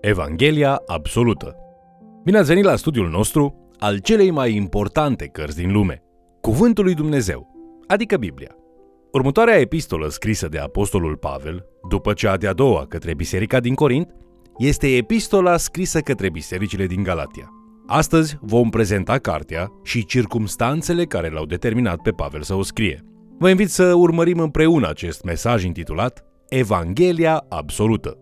Evanghelia absolută. Bine ați venit la studiul nostru al celei mai importante cărți din lume, Cuvântul lui Dumnezeu, adică Biblia. Următoarea epistolă scrisă de Apostolul Pavel, după cea de-a doua către biserica din Corint, este epistola scrisă către bisericile din Galatia. Astăzi vom prezenta cartea și circumstanțele care l-au determinat pe Pavel să o scrie. Vă invit să urmărim împreună acest mesaj intitulat Evanghelia absolută.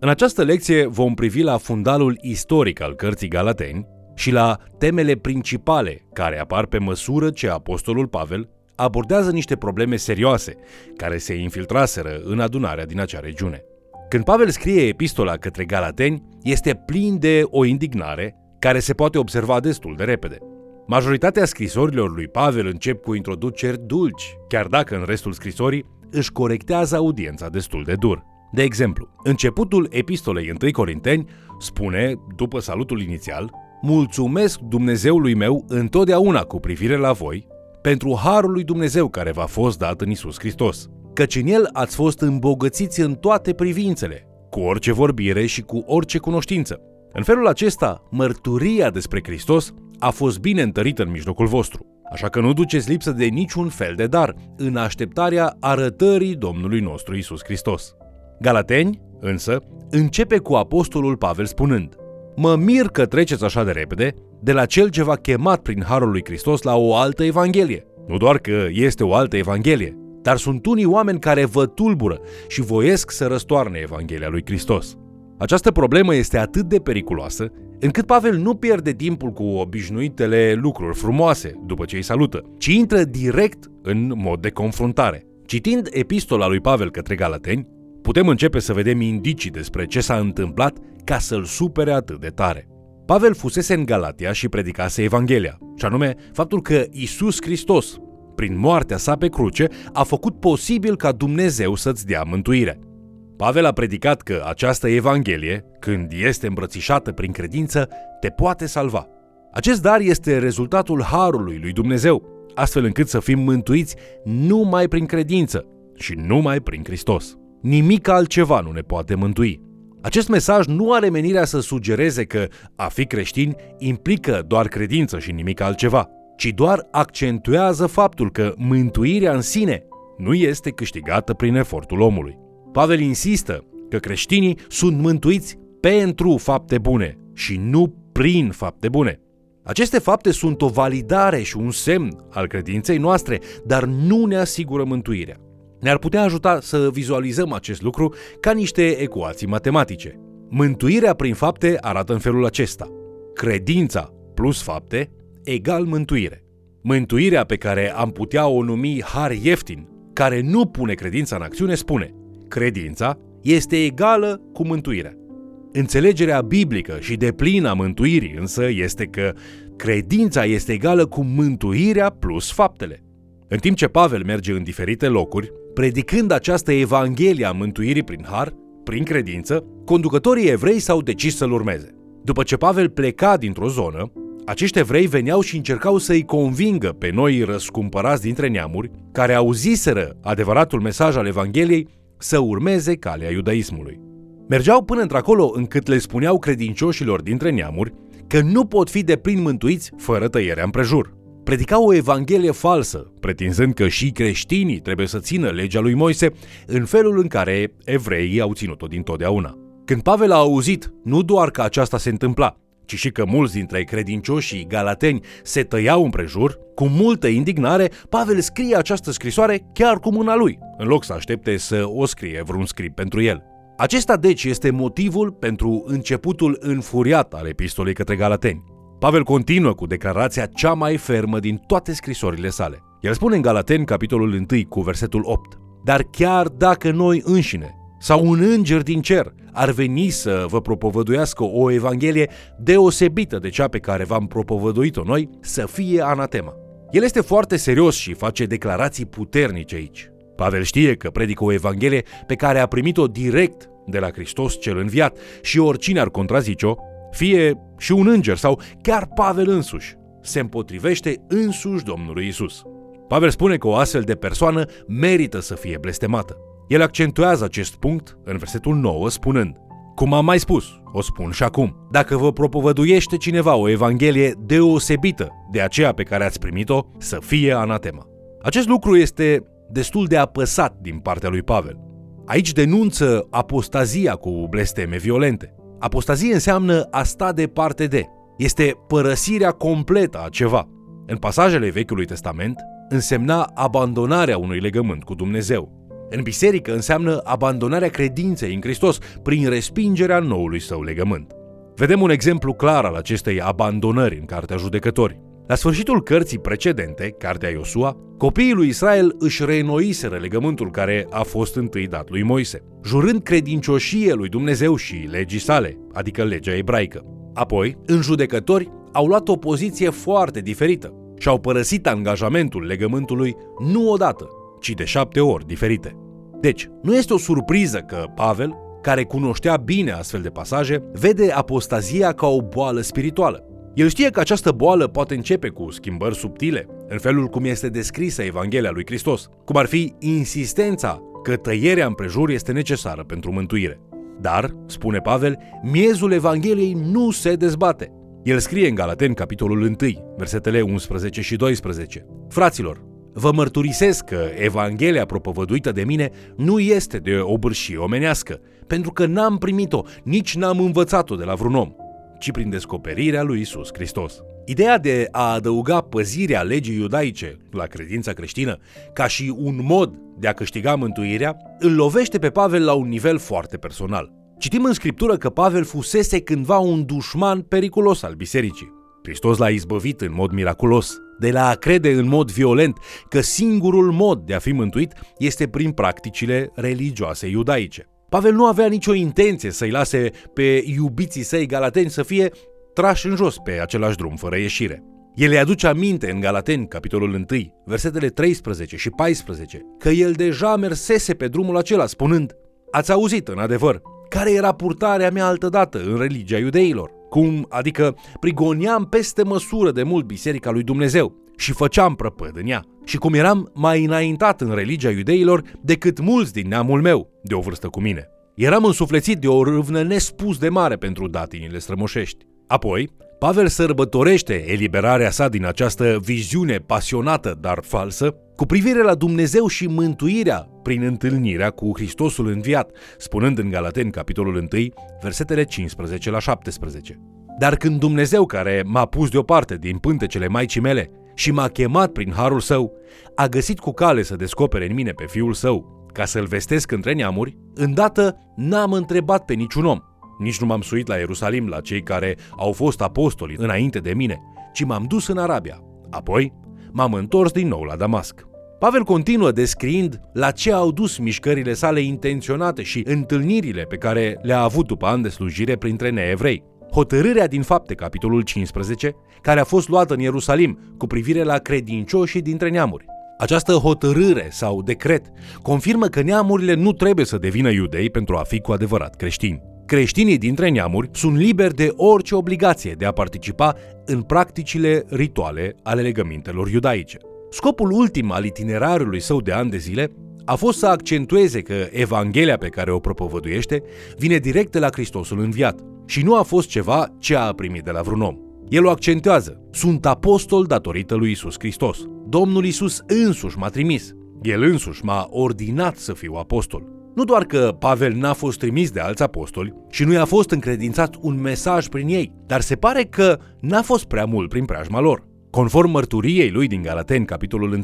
În această lecție vom privi la fundalul istoric al cărții Galateni și la temele principale care apar pe măsură ce apostolul Pavel abordează niște probleme serioase care se infiltraseră în adunarea din acea regiune. Când Pavel scrie epistola către Galateni, este plin de o indignare care se poate observa destul de repede. Majoritatea scrisorilor lui Pavel încep cu introduceri dulci, chiar dacă în restul scrisorii își corectează audiența destul de dur. De exemplu, începutul epistolei 1 Corinteni spune, după salutul inițial, Mulțumesc Dumnezeului meu întotdeauna cu privire la voi, pentru harul lui Dumnezeu care v-a fost dat în Isus Hristos, căci în el ați fost îmbogățiți în toate privințele, cu orice vorbire și cu orice cunoștință. În felul acesta, mărturia despre Hristos a fost bine întărită în mijlocul vostru, așa că nu duceți lipsă de niciun fel de dar în așteptarea arătării Domnului nostru Isus Hristos. Galateni, însă, începe cu apostolul Pavel spunând Mă mir că treceți așa de repede de la cel ce v-a chemat prin Harul lui Hristos la o altă evanghelie. Nu doar că este o altă evanghelie, dar sunt unii oameni care vă tulbură și voiesc să răstoarne Evanghelia lui Hristos. Această problemă este atât de periculoasă încât Pavel nu pierde timpul cu obișnuitele lucruri frumoase după ce îi salută, ci intră direct în mod de confruntare. Citind epistola lui Pavel către Galateni, putem începe să vedem indicii despre ce s-a întâmplat ca să-l supere atât de tare. Pavel fusese în Galatia și predicase Evanghelia, și anume faptul că Isus Hristos, prin moartea sa pe cruce, a făcut posibil ca Dumnezeu să-ți dea mântuire. Pavel a predicat că această Evanghelie, când este îmbrățișată prin credință, te poate salva. Acest dar este rezultatul harului lui Dumnezeu, astfel încât să fim mântuiți numai prin credință și numai prin Hristos. Nimic altceva nu ne poate mântui. Acest mesaj nu are menirea să sugereze că a fi creștin implică doar credință și nimic altceva, ci doar accentuează faptul că mântuirea în sine nu este câștigată prin efortul omului. Pavel insistă că creștinii sunt mântuiți pentru fapte bune și nu prin fapte bune. Aceste fapte sunt o validare și un semn al credinței noastre, dar nu ne asigură mântuirea ne-ar putea ajuta să vizualizăm acest lucru ca niște ecuații matematice. Mântuirea prin fapte arată în felul acesta. Credința plus fapte egal mântuire. Mântuirea pe care am putea o numi har ieftin, care nu pune credința în acțiune, spune credința este egală cu mântuirea. Înțelegerea biblică și de plină a mântuirii însă este că credința este egală cu mântuirea plus faptele. În timp ce Pavel merge în diferite locuri, predicând această evanghelie a mântuirii prin har, prin credință, conducătorii evrei s-au decis să-l urmeze. După ce Pavel pleca dintr-o zonă, acești evrei veneau și încercau să-i convingă pe noi răscumpărați dintre neamuri, care auziseră adevăratul mesaj al Evangheliei, să urmeze calea iudaismului. Mergeau până într-acolo încât le spuneau credincioșilor dintre neamuri că nu pot fi de plin mântuiți fără tăierea împrejur predica o evanghelie falsă, pretinzând că și creștinii trebuie să țină legea lui Moise în felul în care evreii au ținut-o dintotdeauna. Când Pavel a auzit nu doar că aceasta se întâmpla, ci și că mulți dintre credincioșii galateni se tăiau împrejur, cu multă indignare, Pavel scrie această scrisoare chiar cu mâna lui, în loc să aștepte să o scrie vreun scrip pentru el. Acesta deci este motivul pentru începutul înfuriat al epistolei către galateni. Pavel continuă cu declarația cea mai fermă din toate scrisorile sale. El spune în Galateni, capitolul 1, cu versetul 8, Dar chiar dacă noi înșine sau un înger din cer ar veni să vă propovăduiască o evanghelie deosebită de cea pe care v-am propovăduit-o noi, să fie anatema. El este foarte serios și face declarații puternice aici. Pavel știe că predică o evanghelie pe care a primit-o direct de la Hristos cel înviat și oricine ar contrazice-o, fie și un înger sau chiar Pavel însuși, se împotrivește însuși Domnului Isus. Pavel spune că o astfel de persoană merită să fie blestemată. El accentuează acest punct în versetul 9 spunând Cum am mai spus, o spun și acum. Dacă vă propovăduiește cineva o evanghelie deosebită de aceea pe care ați primit-o, să fie anatema. Acest lucru este destul de apăsat din partea lui Pavel. Aici denunță apostazia cu blesteme violente. Apostazie înseamnă a sta departe de. Este părăsirea completă a ceva. În pasajele Vechiului Testament însemna abandonarea unui legământ cu Dumnezeu. În biserică înseamnă abandonarea credinței în Hristos prin respingerea noului său legământ. Vedem un exemplu clar al acestei abandonări în Cartea Judecători. La sfârșitul cărții precedente, Cartea Iosua, copiii lui Israel își reînnoiseră legământul care a fost întâi dat lui Moise, jurând credincioșie lui Dumnezeu și legii sale, adică legea ebraică. Apoi, în judecători, au luat o poziție foarte diferită și au părăsit angajamentul legământului nu odată, ci de șapte ori diferite. Deci, nu este o surpriză că Pavel, care cunoștea bine astfel de pasaje, vede apostazia ca o boală spirituală. El știe că această boală poate începe cu schimbări subtile, în felul cum este descrisă Evanghelia lui Hristos, cum ar fi insistența că tăierea împrejur este necesară pentru mântuire. Dar, spune Pavel, miezul Evangheliei nu se dezbate. El scrie în Galaten, capitolul 1, versetele 11 și 12. Fraților, Vă mărturisesc că Evanghelia propovăduită de mine nu este de obârșie omenească, pentru că n-am primit-o, nici n-am învățat-o de la vreun om, ci prin descoperirea lui Isus Hristos. Ideea de a adăuga păzirea legii iudaice la credința creștină ca și un mod de a câștiga mântuirea îl lovește pe Pavel la un nivel foarte personal. Citim în scriptură că Pavel fusese cândva un dușman periculos al bisericii. Hristos l-a izbăvit în mod miraculos de la a crede în mod violent că singurul mod de a fi mântuit este prin practicile religioase iudaice. Pavel nu avea nicio intenție să-i lase pe iubiții săi galateni să fie trași în jos pe același drum fără ieșire. El le aduce aminte în Galateni, capitolul 1, versetele 13 și 14, că el deja mersese pe drumul acela, spunând Ați auzit, în adevăr, care era purtarea mea altădată în religia iudeilor? Cum, adică, prigoneam peste măsură de mult biserica lui Dumnezeu și făceam prăpăd în ea. Și cum eram mai înaintat în religia iudeilor decât mulți din neamul meu, de o vârstă cu mine. Eram însuflețit de o râvnă nespus de mare pentru datinile strămoșești. Apoi, Pavel sărbătorește eliberarea sa din această viziune pasionată, dar falsă, cu privire la Dumnezeu și mântuirea prin întâlnirea cu Hristosul înviat, spunând în Galaten, capitolul 1, versetele 15 la 17. Dar când Dumnezeu, care m-a pus deoparte din pântecele maicii mele și m-a chemat prin harul său, a găsit cu cale să descopere în mine pe fiul său, ca să-l vestesc între neamuri, îndată n-am întrebat pe niciun om, nici nu m-am suit la Ierusalim la cei care au fost apostoli înainte de mine, ci m-am dus în Arabia. Apoi m-am întors din nou la Damasc. Pavel continuă descriind la ce au dus mișcările sale intenționate și întâlnirile pe care le-a avut după ani de slujire printre neevrei. Hotărârea din fapte, capitolul 15, care a fost luată în Ierusalim cu privire la credincioșii dintre neamuri. Această hotărâre sau decret confirmă că neamurile nu trebuie să devină iudei pentru a fi cu adevărat creștini. Creștinii dintre neamuri sunt liberi de orice obligație de a participa în practicile rituale ale legămintelor iudaice. Scopul ultim al itinerarului său de ani de zile a fost să accentueze că Evanghelia pe care o propovăduiește vine direct de la Hristosul înviat și nu a fost ceva ce a primit de la vreun om. El o accentuează. Sunt apostol datorită lui Isus Hristos. Domnul Isus însuși m-a trimis. El însuși m-a ordinat să fiu apostol. Nu doar că Pavel n-a fost trimis de alți apostoli și nu i-a fost încredințat un mesaj prin ei, dar se pare că n-a fost prea mult prin preajma lor. Conform mărturiei lui din Galaten, capitolul 1,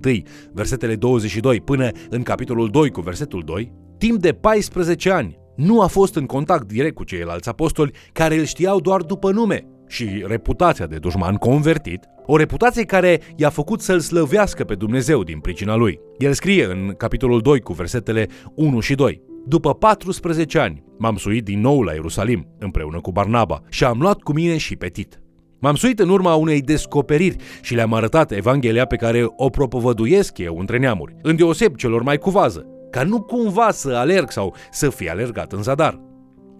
versetele 22 până în capitolul 2 cu versetul 2, timp de 14 ani nu a fost în contact direct cu ceilalți apostoli care îl știau doar după nume și reputația de dușman convertit, o reputație care i-a făcut să-l slăvească pe Dumnezeu din pricina lui. El scrie în capitolul 2 cu versetele 1 și 2. După 14 ani, m-am suit din nou la Ierusalim, împreună cu Barnaba, și am luat cu mine și pe Tit. M-am suit în urma unei descoperiri și le-am arătat Evanghelia pe care o propovăduiesc eu între neamuri, îndeoseb celor mai cu vază, ca nu cumva să alerg sau să fie alergat în zadar.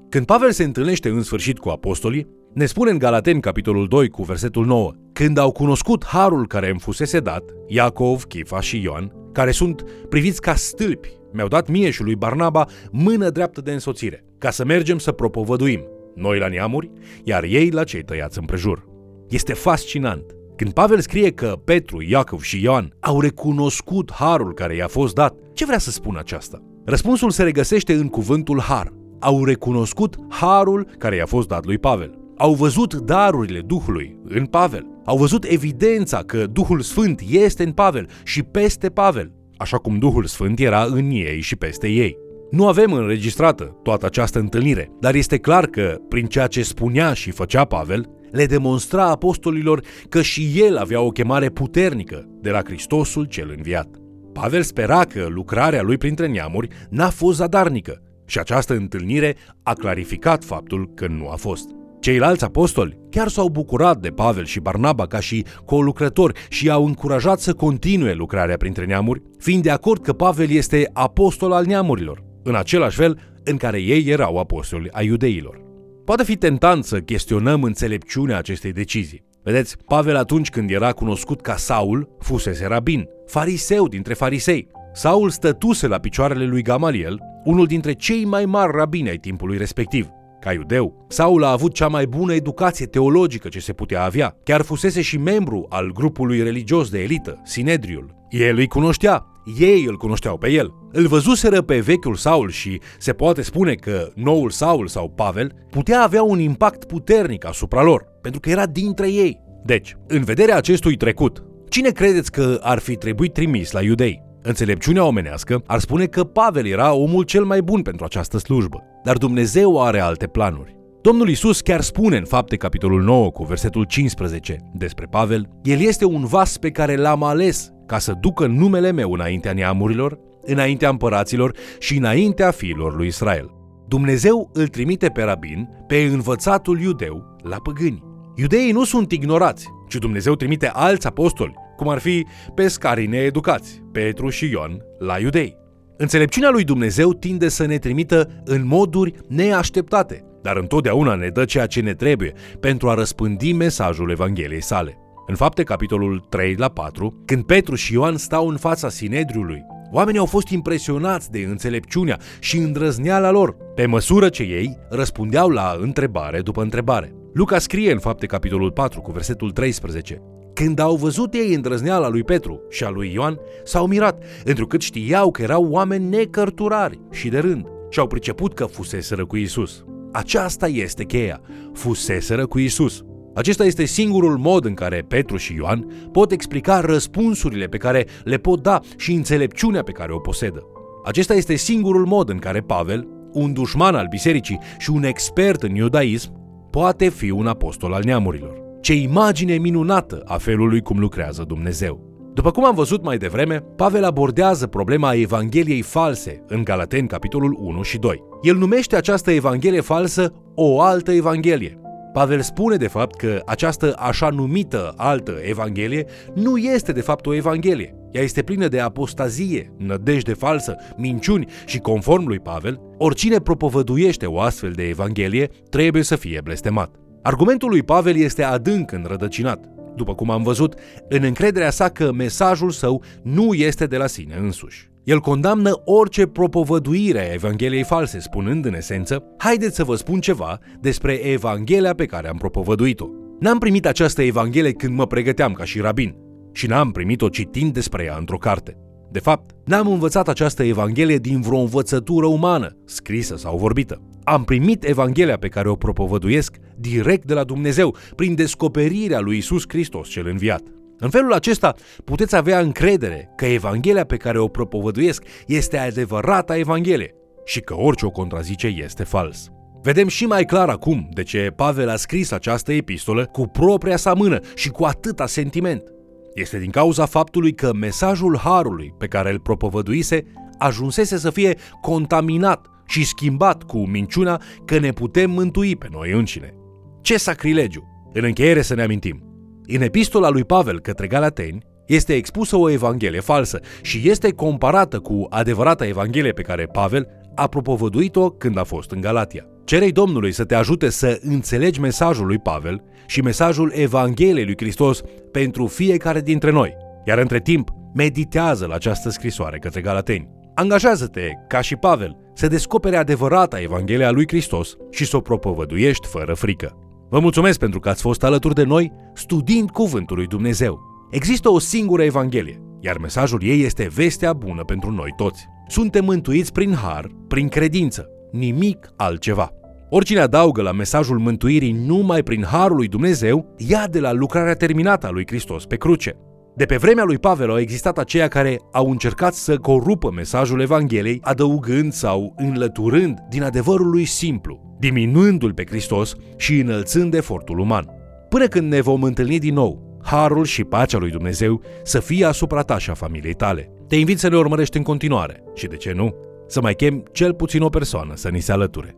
Când Pavel se întâlnește în sfârșit cu apostolii, ne spune în Galaten, capitolul 2, cu versetul 9, când au cunoscut harul care îmi fusese dat, Iacov, Chifa și Ioan, care sunt priviți ca stâlpi mi-au dat mie și lui Barnaba mână dreaptă de însoțire, ca să mergem să propovăduim, noi la neamuri, iar ei la cei tăiați împrejur. Este fascinant. Când Pavel scrie că Petru, Iacov și Ioan au recunoscut harul care i-a fost dat, ce vrea să spună aceasta? Răspunsul se regăsește în cuvântul har. Au recunoscut harul care i-a fost dat lui Pavel. Au văzut darurile Duhului în Pavel. Au văzut evidența că Duhul Sfânt este în Pavel și peste Pavel, așa cum Duhul Sfânt era în ei și peste ei. Nu avem înregistrată toată această întâlnire, dar este clar că, prin ceea ce spunea și făcea Pavel, le demonstra apostolilor că și el avea o chemare puternică de la Hristosul cel înviat. Pavel spera că lucrarea lui printre neamuri n-a fost zadarnică și această întâlnire a clarificat faptul că nu a fost. Ceilalți apostoli chiar s-au bucurat de Pavel și Barnaba ca și colucrători și i-au încurajat să continue lucrarea printre neamuri, fiind de acord că Pavel este apostol al neamurilor, în același fel în care ei erau apostoli ai iudeilor. Poate fi tentant să chestionăm înțelepciunea acestei decizii. Vedeți, Pavel atunci când era cunoscut ca Saul, fusese rabin, fariseu dintre farisei. Saul stătuse la picioarele lui Gamaliel, unul dintre cei mai mari rabini ai timpului respectiv. Ca iudeu, Saul a avut cea mai bună educație teologică ce se putea avea. Chiar fusese și membru al grupului religios de elită, Sinedriul. El îi cunoștea, ei îl cunoșteau pe el. Îl văzuseră pe vechiul Saul și se poate spune că noul Saul sau Pavel putea avea un impact puternic asupra lor, pentru că era dintre ei. Deci, în vederea acestui trecut, cine credeți că ar fi trebuit trimis la iudei? Înțelepciunea omenească ar spune că Pavel era omul cel mai bun pentru această slujbă, dar Dumnezeu are alte planuri. Domnul Isus chiar spune în fapte capitolul 9 cu versetul 15 despre Pavel, El este un vas pe care l-am ales ca să ducă numele meu înaintea neamurilor, înaintea împăraților și înaintea fiilor lui Israel. Dumnezeu îl trimite pe rabin, pe învățatul iudeu, la păgâni. Iudeii nu sunt ignorați, ci Dumnezeu trimite alți apostoli, cum ar fi pescarii needucați, Petru și Ion, la iudei. Înțelepciunea lui Dumnezeu tinde să ne trimită în moduri neașteptate, dar întotdeauna ne dă ceea ce ne trebuie pentru a răspândi mesajul Evangheliei sale. În fapte, capitolul 3 la 4, când Petru și Ioan stau în fața Sinedriului, oamenii au fost impresionați de înțelepciunea și îndrăzneala lor, pe măsură ce ei răspundeau la întrebare după întrebare. Luca scrie în fapte capitolul 4 cu versetul 13 când au văzut ei îndrăzneala lui Petru și a lui Ioan, s-au mirat, întrucât știau că erau oameni necărturari și de rând și au priceput că fuseseră cu Isus. Aceasta este cheia, fuseseră cu Isus. Acesta este singurul mod în care Petru și Ioan pot explica răspunsurile pe care le pot da și înțelepciunea pe care o posedă. Acesta este singurul mod în care Pavel, un dușman al bisericii și un expert în iudaism, poate fi un apostol al neamurilor. Ce imagine minunată a felului cum lucrează Dumnezeu! După cum am văzut mai devreme, Pavel abordează problema Evangheliei false în Galaten, capitolul 1 și 2. El numește această Evanghelie falsă o altă Evanghelie. Pavel spune de fapt că această așa numită altă Evanghelie nu este de fapt o Evanghelie. Ea este plină de apostazie, nădejde falsă, minciuni și conform lui Pavel, oricine propovăduiește o astfel de Evanghelie trebuie să fie blestemat. Argumentul lui Pavel este adânc înrădăcinat, după cum am văzut, în încrederea sa că mesajul său nu este de la sine însuși. El condamnă orice propovăduire a Evangheliei false, spunând în esență, haideți să vă spun ceva despre Evanghelia pe care am propovăduit-o. N-am primit această Evanghelie când mă pregăteam ca și rabin și n-am primit-o citind despre ea într-o carte. De fapt, n-am învățat această Evanghelie din vreo învățătură umană, scrisă sau vorbită. Am primit Evanghelia pe care o propovăduiesc direct de la Dumnezeu, prin descoperirea lui Isus Hristos cel înviat. În felul acesta puteți avea încredere că Evanghelia pe care o propovăduiesc este adevărata Evanghelie și că orice o contrazice este fals. Vedem și mai clar acum de ce Pavel a scris această epistolă cu propria sa mână și cu atâta sentiment. Este din cauza faptului că mesajul Harului pe care îl propovăduise ajunsese să fie contaminat și schimbat cu minciuna că ne putem mântui pe noi înșine. Ce sacrilegiu! În încheiere să ne amintim. În epistola lui Pavel către Galateni este expusă o evanghelie falsă și este comparată cu adevărata evanghelie pe care Pavel a propovăduit-o când a fost în Galatia. Cerei Domnului să te ajute să înțelegi mesajul lui Pavel și mesajul Evangheliei lui Hristos pentru fiecare dintre noi. Iar între timp, meditează la această scrisoare către Galateni. Angajează-te, ca și Pavel, să descopere adevărata Evanghelia lui Hristos și să o propovăduiești fără frică. Vă mulțumesc pentru că ați fost alături de noi studiind Cuvântul lui Dumnezeu. Există o singură Evanghelie, iar mesajul ei este vestea bună pentru noi toți. Suntem mântuiți prin har, prin credință, nimic altceva. Oricine adaugă la mesajul mântuirii numai prin harul lui Dumnezeu, ia de la lucrarea terminată a lui Hristos pe cruce. De pe vremea lui Pavel au existat aceia care au încercat să corupă mesajul Evangheliei, adăugând sau înlăturând din adevărul lui simplu, diminuându-l pe Hristos și înălțând efortul uman. Până când ne vom întâlni din nou, harul și pacea lui Dumnezeu să fie asupra ta și a familiei tale. Te invit să ne urmărești în continuare și, de ce nu, să mai chem cel puțin o persoană să ni se alăture.